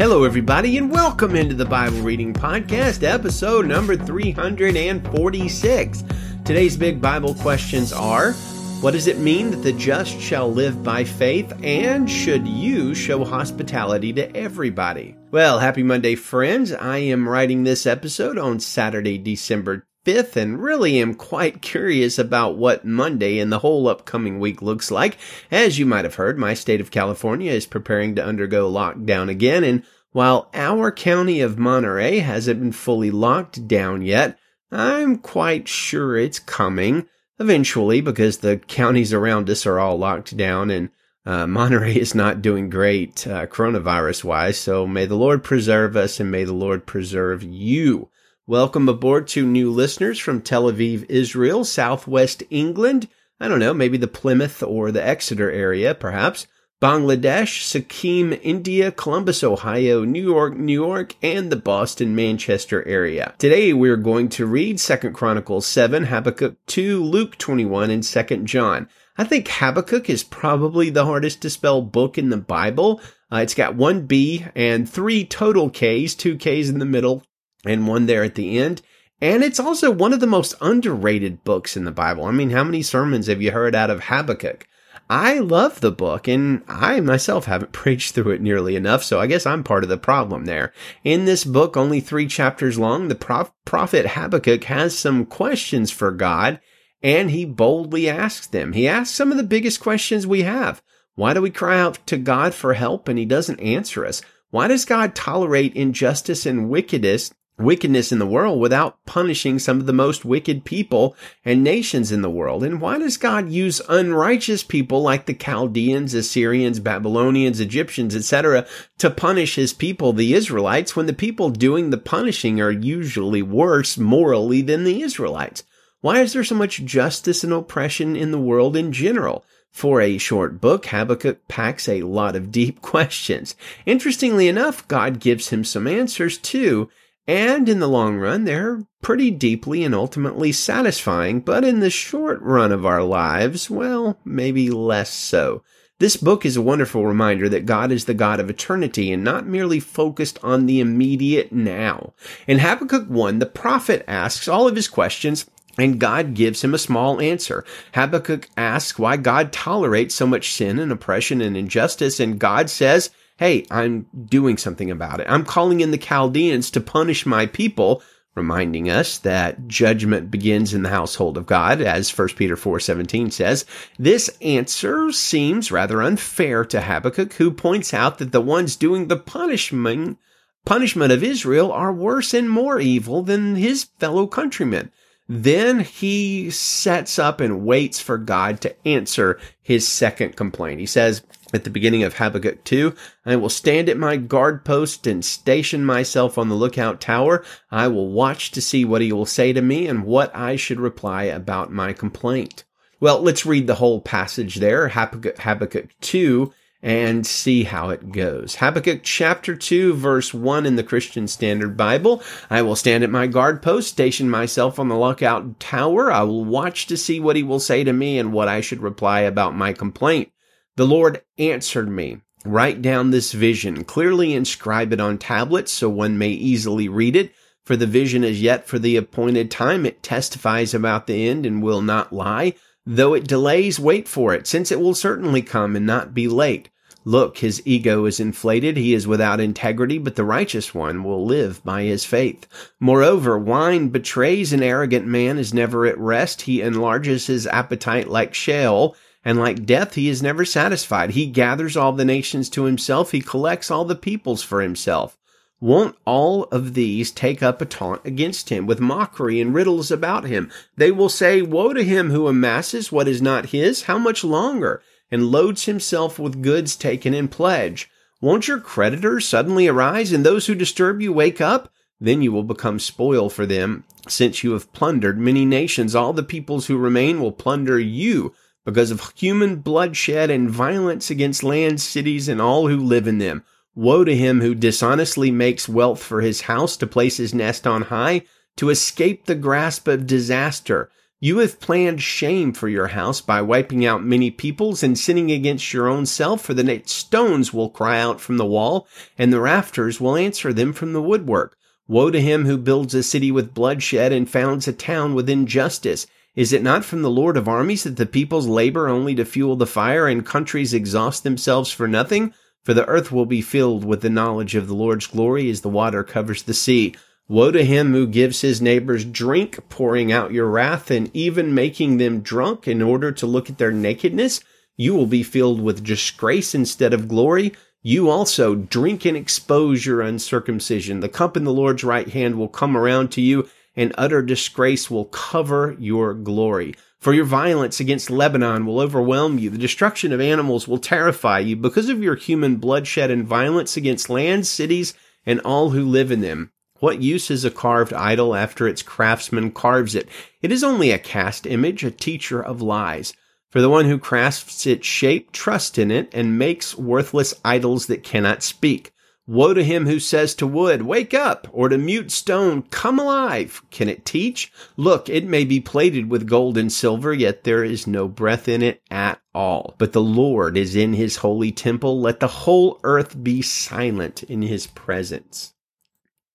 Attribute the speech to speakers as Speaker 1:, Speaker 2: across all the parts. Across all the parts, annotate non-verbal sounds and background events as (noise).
Speaker 1: Hello, everybody, and welcome into the Bible Reading Podcast, episode number 346. Today's big Bible questions are What does it mean that the just shall live by faith? And should you show hospitality to everybody? Well, happy Monday, friends. I am writing this episode on Saturday, December 5th and really am quite curious about what Monday and the whole upcoming week looks like. As you might have heard, my state of California is preparing to undergo lockdown again and while our county of Monterey hasn't been fully locked down yet, I'm quite sure it's coming eventually because the counties around us are all locked down and uh, Monterey is not doing great uh, coronavirus wise. So may the Lord preserve us and may the Lord preserve you. Welcome aboard to new listeners from Tel Aviv, Israel, Southwest England. I don't know, maybe the Plymouth or the Exeter area, perhaps. Bangladesh, Sikkim, India, Columbus, Ohio, New York, New York, and the Boston, Manchester area. Today we're going to read 2 Chronicles 7, Habakkuk 2, Luke 21, and 2 John. I think Habakkuk is probably the hardest to spell book in the Bible. Uh, it's got one B and three total Ks, two Ks in the middle, and one there at the end. And it's also one of the most underrated books in the Bible. I mean, how many sermons have you heard out of Habakkuk? I love the book and I myself haven't (laughs) preached through it nearly enough, so I guess I'm part of the problem there. In this book, only three chapters long, the prof- prophet Habakkuk has some questions for God and he boldly asks them. He asks some of the biggest questions we have. Why do we cry out to God for help and he doesn't answer us? Why does God tolerate injustice and wickedness wickedness in the world without punishing some of the most wicked people and nations in the world? And why does God use unrighteous people like the Chaldeans, Assyrians, Babylonians, Egyptians, etc. to punish his people, the Israelites, when the people doing the punishing are usually worse morally than the Israelites? Why is there so much justice and oppression in the world in general? For a short book, Habakkuk packs a lot of deep (laughs) questions. Interestingly enough, God gives him some answers too, and in the long run, they're pretty deeply and ultimately satisfying, but in the short run of our lives, well, maybe less so. This book is a wonderful reminder that God is the God of eternity and not merely focused on the immediate now. In Habakkuk 1, the prophet asks all of his questions and God gives him a small answer. Habakkuk asks why God tolerates so much sin and oppression and injustice, and God says, hey, I'm doing something about it. I'm calling in the Chaldeans to punish my people, reminding us that judgment begins in the household of God, as 1 Peter 4:17 says. This answer seems rather unfair to Habakkuk, who points out that the ones doing the punishment punishment of Israel are worse and more evil than his fellow countrymen. Then he sets up and waits for God to answer his second complaint. He says at the beginning of Habakkuk 2, I will stand at my guard post and station myself on the lookout tower. I will watch to see what he will say to me and what I should reply about my complaint. Well, let's read the whole passage there, Habakkuk, Habakkuk 2, and see how it goes. Habakkuk chapter 2 verse 1 in the Christian Standard Bible. I will stand at my guard post, station myself on the lookout tower. I will watch to see what he will say to me and what I should reply about my complaint. The Lord answered me. Write down this vision, clearly inscribe it on tablets so one may easily read it. For the vision is yet for the appointed time. It testifies about the end and will not lie. Though it delays, wait for it, since it will certainly come and not be late. Look, his ego is inflated. He is without integrity, but the righteous one will live by his faith. Moreover, wine betrays an arrogant man is never at rest. He enlarges his appetite like Sheol, and like death, he is never satisfied. He gathers all the nations to himself. He collects all the peoples for himself. Won't all of these take up a taunt against him with mockery and riddles about him? They will say, Woe to him who amasses what is not his, how much longer? And loads himself with goods taken in pledge. Won't your creditors suddenly arise and those who disturb you wake up? Then you will become spoil for them, since you have plundered many nations. All the peoples who remain will plunder you because of human bloodshed and violence against lands, cities, and all who live in them. Woe to him who dishonestly makes wealth for his house to place his nest on high, to escape the grasp of disaster. You have planned shame for your house by wiping out many peoples and sinning against your own self, for the stones will cry out from the wall, and the rafters will answer them from the woodwork. Woe to him who builds a city with bloodshed and founds a town with injustice. Is it not from the Lord of armies that the peoples labor only to fuel the fire and countries exhaust themselves for nothing? For the earth will be filled with the knowledge of the Lord's glory as the water covers the sea. Woe to him who gives his neighbors drink, pouring out your wrath and even making them drunk in order to look at their nakedness. You will be filled with disgrace instead of glory. You also drink and expose your uncircumcision. The cup in the Lord's right hand will come around to you, and utter disgrace will cover your glory. For your violence against Lebanon will overwhelm you. The destruction of animals will terrify you because of your human bloodshed and violence against lands, cities, and all who live in them. What use is a carved idol after its craftsman carves it? It is only a cast image, a teacher of lies. For the one who crafts its shape trusts in it and makes worthless idols that cannot speak. Woe to him who says to wood, Wake up, or to mute stone, Come alive. Can it teach? Look, it may be plated with gold and silver, yet there is no breath in it at all. But the Lord is in his holy temple. Let the whole earth be silent in his presence.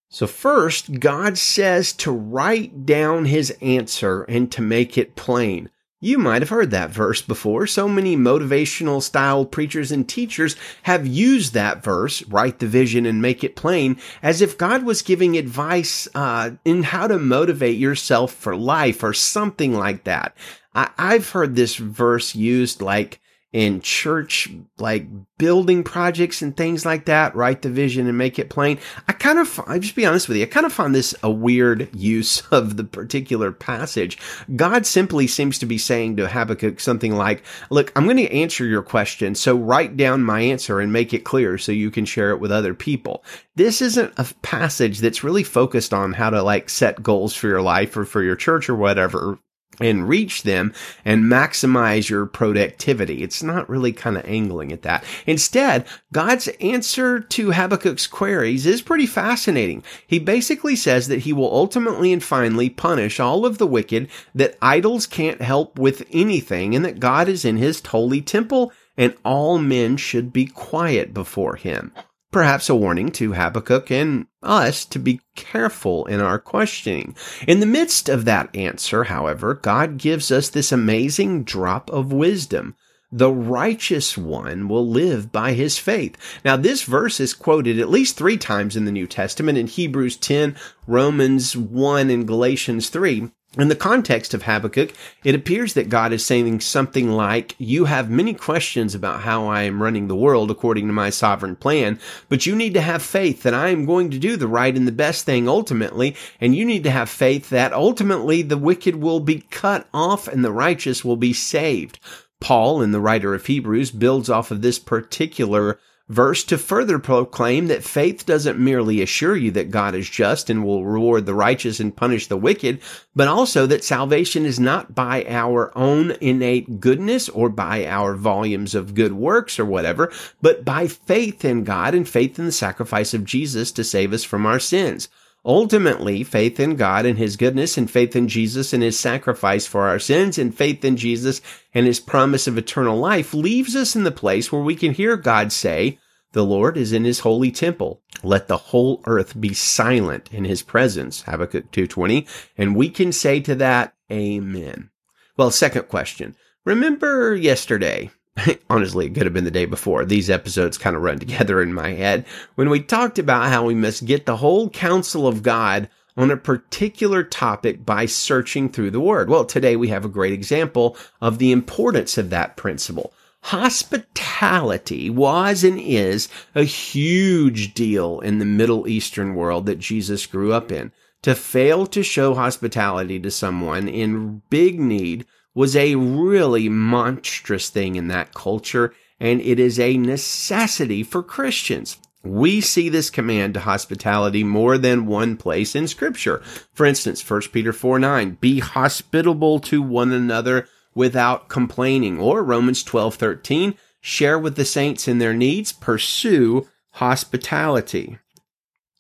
Speaker 1: So first, God says to write down his answer and to make it plain. You might have heard that verse before. So many motivational style preachers and teachers have used that verse, write the vision and make it plain, as if God was giving advice uh, in how to motivate yourself for life or something like that. I- I've heard this verse used like in church, like building projects and things like that, write the vision and make it plain. I kind of, I'll just be honest with you, I kind of find this a weird (laughs) use of the particular passage. God simply seems to be saying to Habakkuk something like, look, I'm going to answer your question. So write down my answer and make it clear so you can share it with other people. This isn't a passage that's really focused on how to like set goals for your life or for your church or whatever and reach them and maximize your productivity. It's not really kind of angling at that. Instead, God's answer to Habakkuk's queries is pretty fascinating. He basically says that he will ultimately and finally punish all of the wicked, that idols can't help with anything, and that God is in his holy temple and all men should be quiet before him perhaps a warning to Habakkuk and us to be careful in our questioning. In the midst of that answer, however, God gives us this amazing drop of wisdom. The righteous one will live by his faith. Now, this verse is quoted at least three times in the New Testament in Hebrews 10, Romans 1, and Galatians 3. In the context of Habakkuk, it appears that God is saying something like, You have many questions about how I am running the world according to my sovereign plan, but you need to have faith that I am going to do the right and the best thing ultimately, and you need to have faith that ultimately the wicked will be cut off and the righteous will be saved. Paul, in the writer of Hebrews, builds off of this particular verse to further proclaim that faith doesn't merely assure you that God is just and will reward the righteous and punish the wicked, but also that salvation is not by our own innate goodness or by our volumes of good works or whatever, but by faith in God and faith in the sacrifice of Jesus to save us from our sins. Ultimately, faith in God and His goodness and faith in Jesus and His sacrifice for our sins and faith in Jesus and His promise of eternal life leaves us in the place where we can hear God say, the Lord is in His holy temple. Let the whole earth be silent in His presence. Habakkuk 2.20. And we can say to that, Amen. Well, second question. Remember yesterday (laughs) honestly, it could have been the day before. These episodes kind of run together in my head when we talked about how we must get the whole counsel of God on a particular topic by searching through the word. Well, today we have a great example of the importance of that principle. Hospitality was and is a huge deal in the Middle Eastern world that Jesus grew up in. To fail to show hospitality to someone in big need was a really monstrous thing in that culture, and it is a necessity for Christians. We see this command to hospitality more than one place in scripture. For instance, 1 Peter 4 9, be hospitable to one another without complaining. Or Romans 12 13, share with the saints in their needs, pursue hospitality.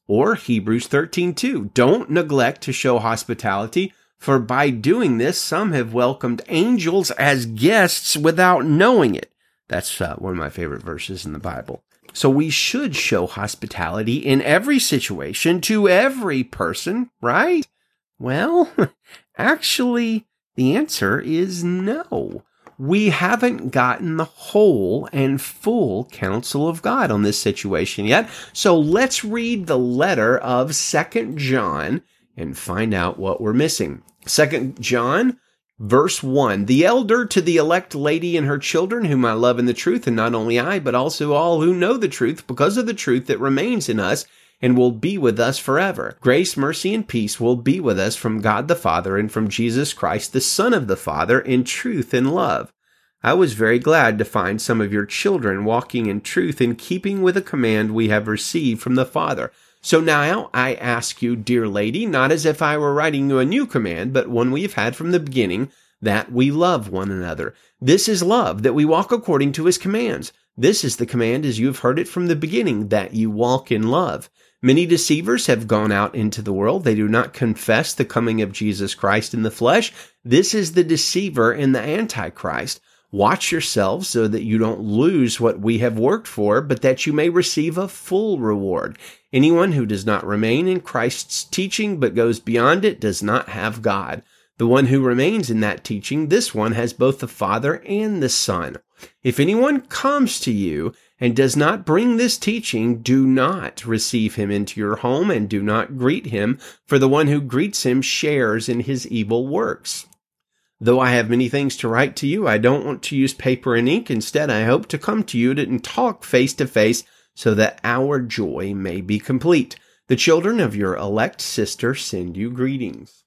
Speaker 1: Or Hebrews 13 2, don't neglect to show hospitality For by doing this, some have welcomed angels as guests without knowing it. That's uh, one of my favorite verses in the Bible. So we should show hospitality in every situation to every person, right? Well, (laughs) actually, the answer is no. We haven't gotten the whole and full counsel of God on this situation yet. So let's read the letter of Second John and find out what we're missing. Second John Verse 1 The elder to the elect lady and her children, whom I love in the truth, and not only I, but also all who know the truth, because of the truth that remains in us and will be with us forever. Grace, mercy, and peace will be with us from God the Father and from Jesus Christ, the Son of the Father, in truth and love. I was very glad to find some of your children walking in truth in keeping with a command we have received from the Father. So now I ask you, dear lady, not as if I were writing you a new command, but one we have had from the beginning, that we love one another. This is love, that we walk according to his commands. This is the command as you have heard it from the beginning, that you walk in love. Many deceivers have gone out into the world. They do not confess the coming of Jesus Christ in the flesh. This is the deceiver and the antichrist. Watch yourselves so that you don't lose what we have worked for, but that you may receive a full reward. Anyone who does not remain in Christ's teaching but goes beyond it does not have God. The one who remains in that teaching, this one has both the Father and the Son. If anyone comes to you and does not bring this teaching, do not receive him into your home and do not greet him, for the one who greets him shares in his evil works. Though I have many things to write to you, I don't want to use paper and ink. Instead, I hope to come to you and talk face to face so that our joy may be complete. The children of your elect sister send you greetings.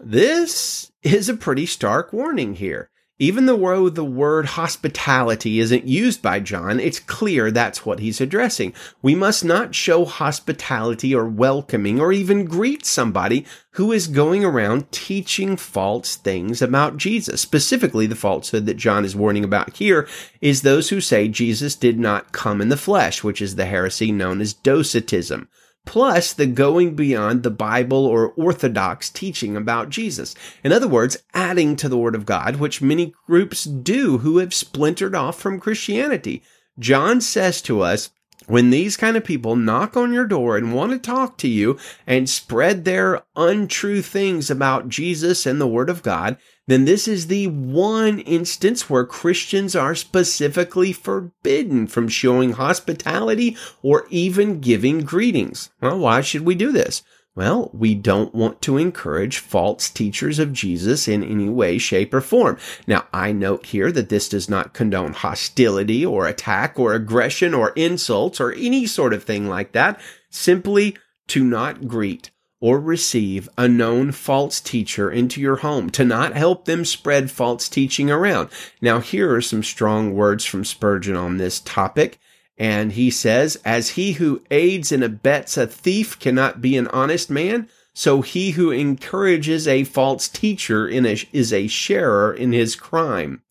Speaker 1: This is a pretty stark warning here. Even though the word hospitality isn't used by John, it's clear that's what he's addressing. We must not show hospitality or welcoming or even greet somebody who is going around teaching false things about Jesus. Specifically, the falsehood that John is warning about here is those who say Jesus did not come in the flesh, which is the heresy known as docetism plus the going beyond the Bible or orthodox teaching about Jesus. In other words, adding to the Word of God, which many groups do who have splintered off from Christianity. John says to us, when these kind of people knock on your door and want to talk to you and spread their untrue things about Jesus and the Word of God, then this is the one instance where Christians are specifically forbidden from showing hospitality or even giving greetings. Well, why should we do this? Well, we don't want to encourage false teachers of Jesus in any way, shape, or form. Now, I note here that this does not condone hostility or attack or aggression or insults or any sort of thing like that. Simply to not greet or receive a known false teacher into your home, to not help them spread false teaching around. Now, here are some strong words from Spurgeon on this topic. And he says, as he who aids and abets a thief cannot be an honest man, so he who encourages a false teacher a, is a sharer in his crime.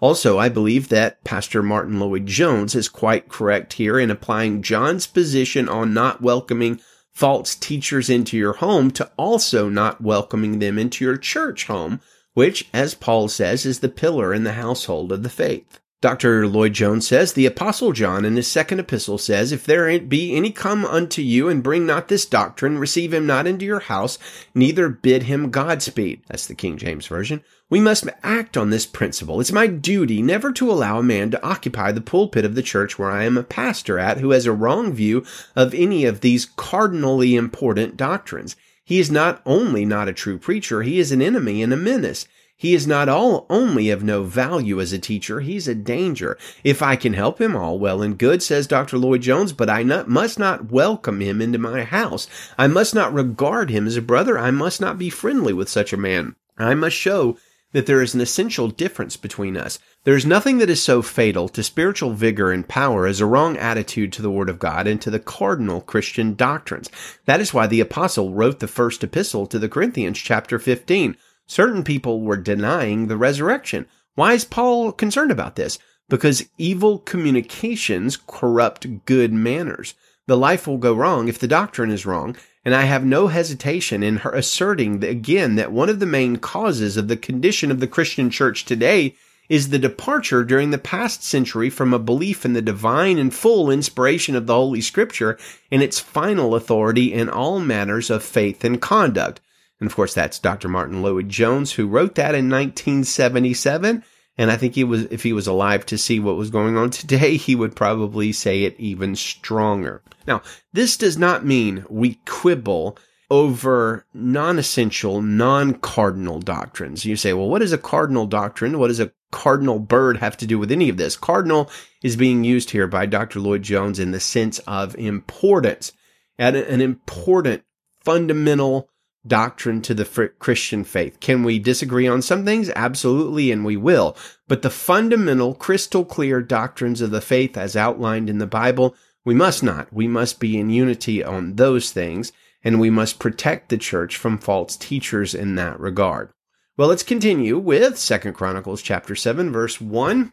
Speaker 1: Also, I believe that Pastor Martyn Lloyd-Jones is quite correct here in applying John's position on not welcoming false teachers into your home to also not welcoming them into your church home, which, as Paul says, is the pillar in the household of the faith. Dr. Lloyd-Jones says, The Apostle John in his second epistle says, If there be any come unto you and bring not this doctrine, receive him not into your house, neither bid him Godspeed. That's the King James Version. We must act on this principle. It's my duty never to allow a man to occupy the pulpit of the church where I am a pastor at who has a wrong view of any of these cardinally important doctrines. He is not only not a true preacher, he is an enemy and a menace. He is not all only of no value as a teacher, he's a danger. If I can help him, all well and good, says Dr. Lloyd-Jones, but I not, must not welcome him into my house. I must not regard him as a brother. I must not be friendly with such a man. I must show that there is an essential difference between us. There is nothing that is so fatal to spiritual vigor and power as a wrong attitude to the Word of God and to the cardinal Christian doctrines. That is why the apostle wrote the first epistle to the Corinthians, chapter 15. Certain people were denying the resurrection. Why is Paul concerned about this? Because evil communications corrupt good manners. The life will go wrong if the doctrine is wrong, And I have no hesitation in her asserting that, again that one of the main causes of the condition of the Christian church today is the departure during the past century from a belief in the divine and full inspiration of the Holy Scripture and its final authority in all matters of faith and conduct. And of course, that's Dr. Martyn Lloyd-Jones who wrote that in 1977. And I think he was, if he was alive to see what was going on today, he would probably say it even stronger. Now, this does not mean we quibble over non-essential, non-cardinal doctrines. You say, well, what is a cardinal doctrine? What does a cardinal bird have to do with any of this? Cardinal is being used here by Dr. Lloyd-Jones in the sense of importance, at an important, fundamental doctrine to the Christian faith. Can we disagree on some things? Absolutely, and we will. But the fundamental, crystal clear doctrines of the faith as outlined in the Bible, we must not. We must be in unity on those things, and we must protect the church from false teachers in that regard. Well, let's continue with Second Chronicles chapter 7 verse 1.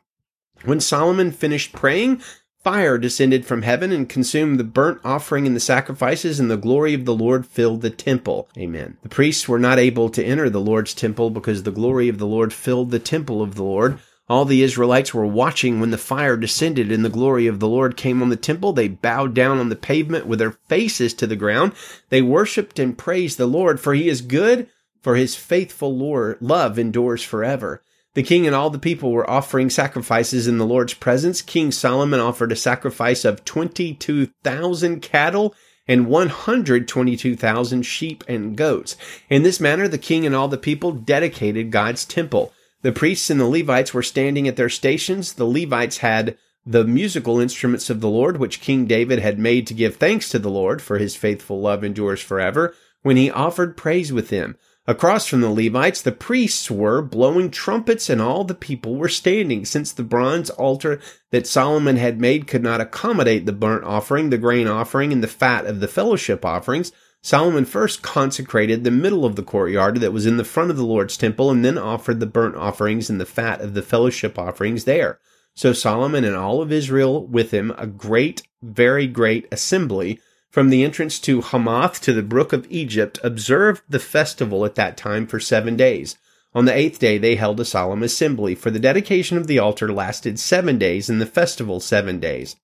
Speaker 1: When Solomon finished praying, Fire descended from heaven and consumed the burnt offering and the sacrifices, and the glory of the Lord filled the temple. Amen. The priests were not able to enter the Lord's temple because the glory of the Lord filled the temple of the Lord. All the Israelites were watching when the fire descended and the glory of the Lord came on the temple. They bowed down on the pavement with their faces to the ground. They worshiped and praised the Lord, for he is good, for his faithful Lord love endures forever. The king and all the people were offering sacrifices in the Lord's presence. King Solomon offered a sacrifice of 22,000 cattle and 122,000 sheep and goats. In this manner, the king and all the people dedicated God's temple. The priests and the Levites were standing at their stations. The Levites had the musical instruments of the Lord, which King David had made to give thanks to the Lord, for his faithful love endures forever, when he offered praise with them. Across from the Levites, the priests were blowing trumpets and all the people were standing. Since the bronze altar that Solomon had made could not accommodate the burnt offering, the grain offering, and the fat of the fellowship offerings, Solomon first consecrated the middle of the courtyard that was in the front of the Lord's temple and then offered the burnt offerings and the fat of the fellowship offerings there. So Solomon and all of Israel with him, a great, very great assembly, from the entrance to Hamath to the brook of Egypt observed the festival at that time for seven days. On the eighth day they held a solemn assembly, for the dedication of the altar lasted seven days, and the festival seven days.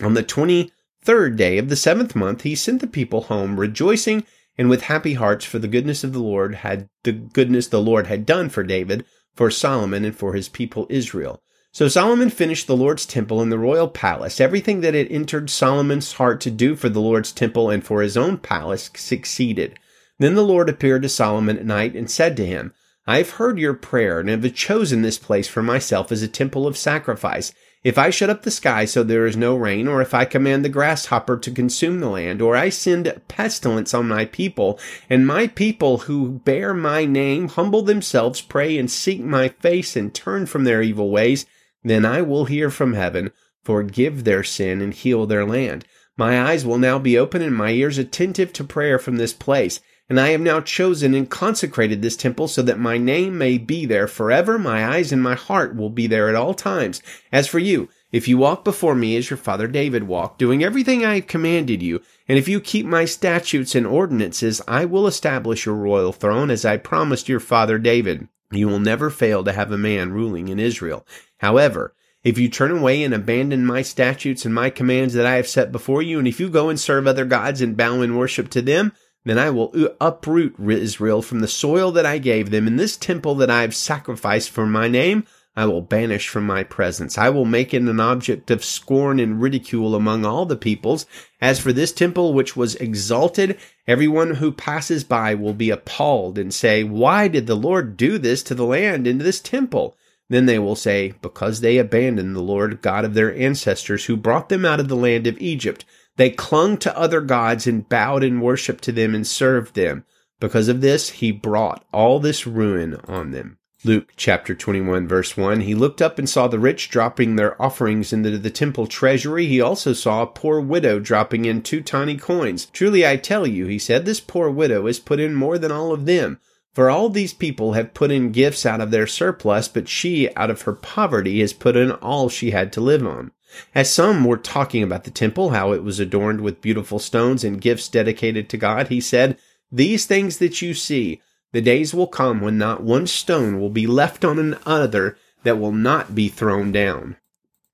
Speaker 1: On the twenty third day of the seventh month he sent the people home, rejoicing and with happy hearts for the goodness of the Lord had the goodness the Lord had done for David, for Solomon, and for his people Israel. So Solomon finished the Lord's temple and the royal palace. Everything that had entered Solomon's heart to do for the Lord's temple and for his own palace succeeded. Then the Lord appeared to Solomon at night and said to him, I have heard your prayer and have chosen this place for myself as a temple of sacrifice. If I shut up the sky so there is no rain, or if I command the grasshopper to consume the land, or I send pestilence on my people, and my people who bear my name humble themselves, pray and seek my face and turn from their evil ways, then I will hear from heaven, forgive their sin, and heal their land. My eyes will now be open and my ears attentive to prayer from this place. And I have now chosen and consecrated this temple so that my name may be there forever. My eyes and my heart will be there at all times. As for you, if you walk before me as your father David walked, doing everything I have commanded you, and if you keep my statutes and ordinances, I will establish your royal throne as I promised your father David. You will never fail to have a man ruling in Israel. However, if you turn away and abandon my statutes and my commands that I have set before you, and if you go and serve other gods and bow in worship to them, then I will uproot Israel from the soil that I gave them, and this temple that I have sacrificed for my name, I will banish from my presence. I will make it an object of scorn and ridicule among all the peoples. As for this temple which was exalted, everyone who passes by will be appalled and say, Why did the Lord do this to the land and to this temple? Then they will say, Because they abandoned the Lord God of their ancestors who brought them out of the land of Egypt. They clung to other gods and bowed in worship to them and served them. Because of this, he brought all this ruin on them. Luke chapter 21 verse 1, he looked up and saw the rich dropping their offerings into the temple treasury. He also saw a poor widow dropping in two tiny coins. Truly I tell you, he said, this poor widow has put in more than all of them For all these people have put in gifts out of their surplus, but she, out of her poverty, has put in all she had to live on. As some were talking about the temple, how it was adorned with beautiful stones and gifts dedicated to God, he said, These things that you see, the days will come when not one stone will be left on another that will not be thrown down.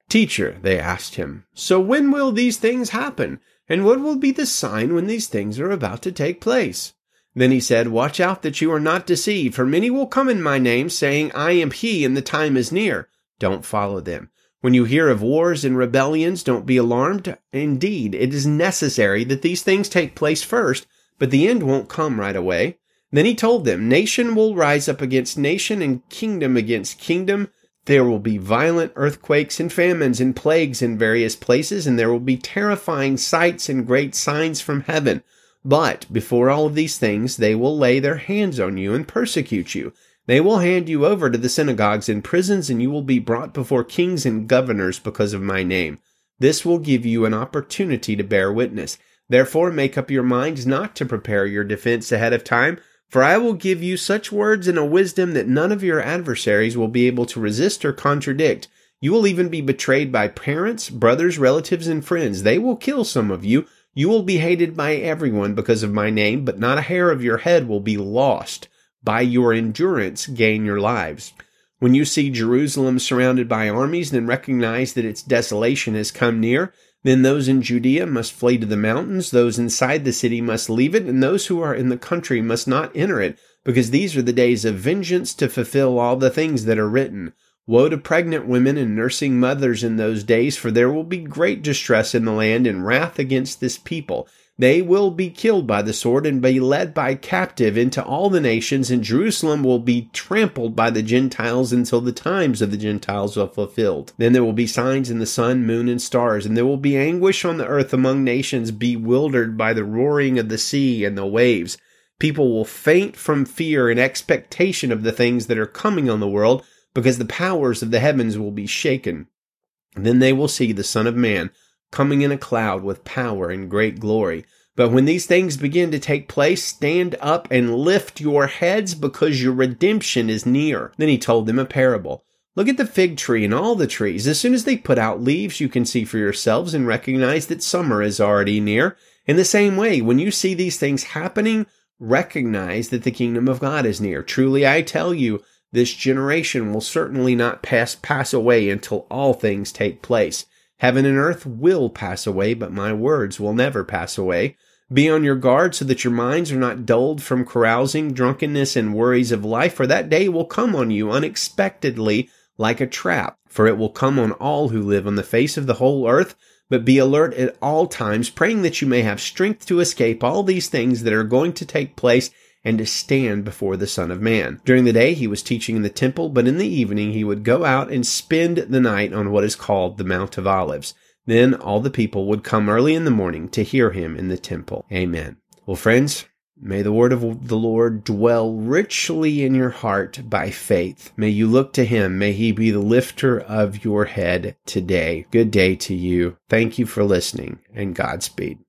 Speaker 1: Teacher, they asked him, so when will these things happen? And what will be the sign when these things are about to take place? Then he said, Watch out that you are not deceived, for many will come in my name, saying, I am he, and the time is near. Don't follow them. When you hear of wars and rebellions, don't be alarmed. Indeed, it is necessary that these things take place first, but the end won't come right away. Then he told them, Nation will rise up against nation, and kingdom against kingdom. There will be violent earthquakes and famines and plagues in various places, and there will be terrifying sights and great signs from heaven. But before all of these things, they will lay their hands on you and persecute you. They will hand you over to the synagogues and prisons, and you will be brought before kings and governors because of my name. This will give you an opportunity to bear witness. Therefore, make up your minds not to prepare your defense ahead of time, for I will give you such words and a wisdom that none of your adversaries will be able to resist or contradict. You will even be betrayed by parents, brothers, relatives, and friends. They will kill some of you you will be hated by everyone because of my name, but not a hair of your head will be lost. By your endurance, gain your lives. When you see Jerusalem surrounded by armies, then recognize that its desolation has come near. Then those in Judea must flee to the mountains, those inside the city must leave it, and those who are in the country must not enter it, because these are the days of vengeance to fulfill all the things that are written. Woe to pregnant women and nursing mothers in those days, for there will be great distress in the land and wrath against this people. They will be killed by the sword and be led by captive into all the nations, and Jerusalem will be trampled by the Gentiles until the times of the Gentiles are fulfilled. Then there will be signs in the sun, moon, and stars, and there will be anguish on the earth among nations, bewildered by the roaring of the sea and the waves. People will faint from fear and expectation of the things that are coming on the world because the powers of the heavens will be shaken. Then they will see the Son of Man coming in a cloud with power and great glory. But when these things begin to take place, stand up and lift your heads because your redemption is near. Then he told them a parable. Look at the fig tree and all the trees. As soon as they put out leaves, you can see for yourselves and recognize that summer is already near. In the same way, when you see these things happening, recognize that the kingdom of God is near. Truly, I tell you, this generation will certainly not pass, pass away until all things take place. Heaven and earth will pass away, but my words will never pass away. Be on your guard so that your minds are not dulled from carousing, drunkenness, and worries of life, for that day will come on you unexpectedly like a trap. For it will come on all who live on the face of the whole earth. But be alert at all times, praying that you may have strength to escape all these things that are going to take place and to stand before the Son of Man. During the day he was teaching in the temple, but in the evening he would go out and spend the night on what is called the Mount of Olives. Then all the people would come early in the morning to hear him in the temple. Amen. Well, friends, May the word of the Lord dwell richly in your heart by faith. May you look to him. May he be the lifter of your head today. Good day to you. Thank you for listening and Godspeed.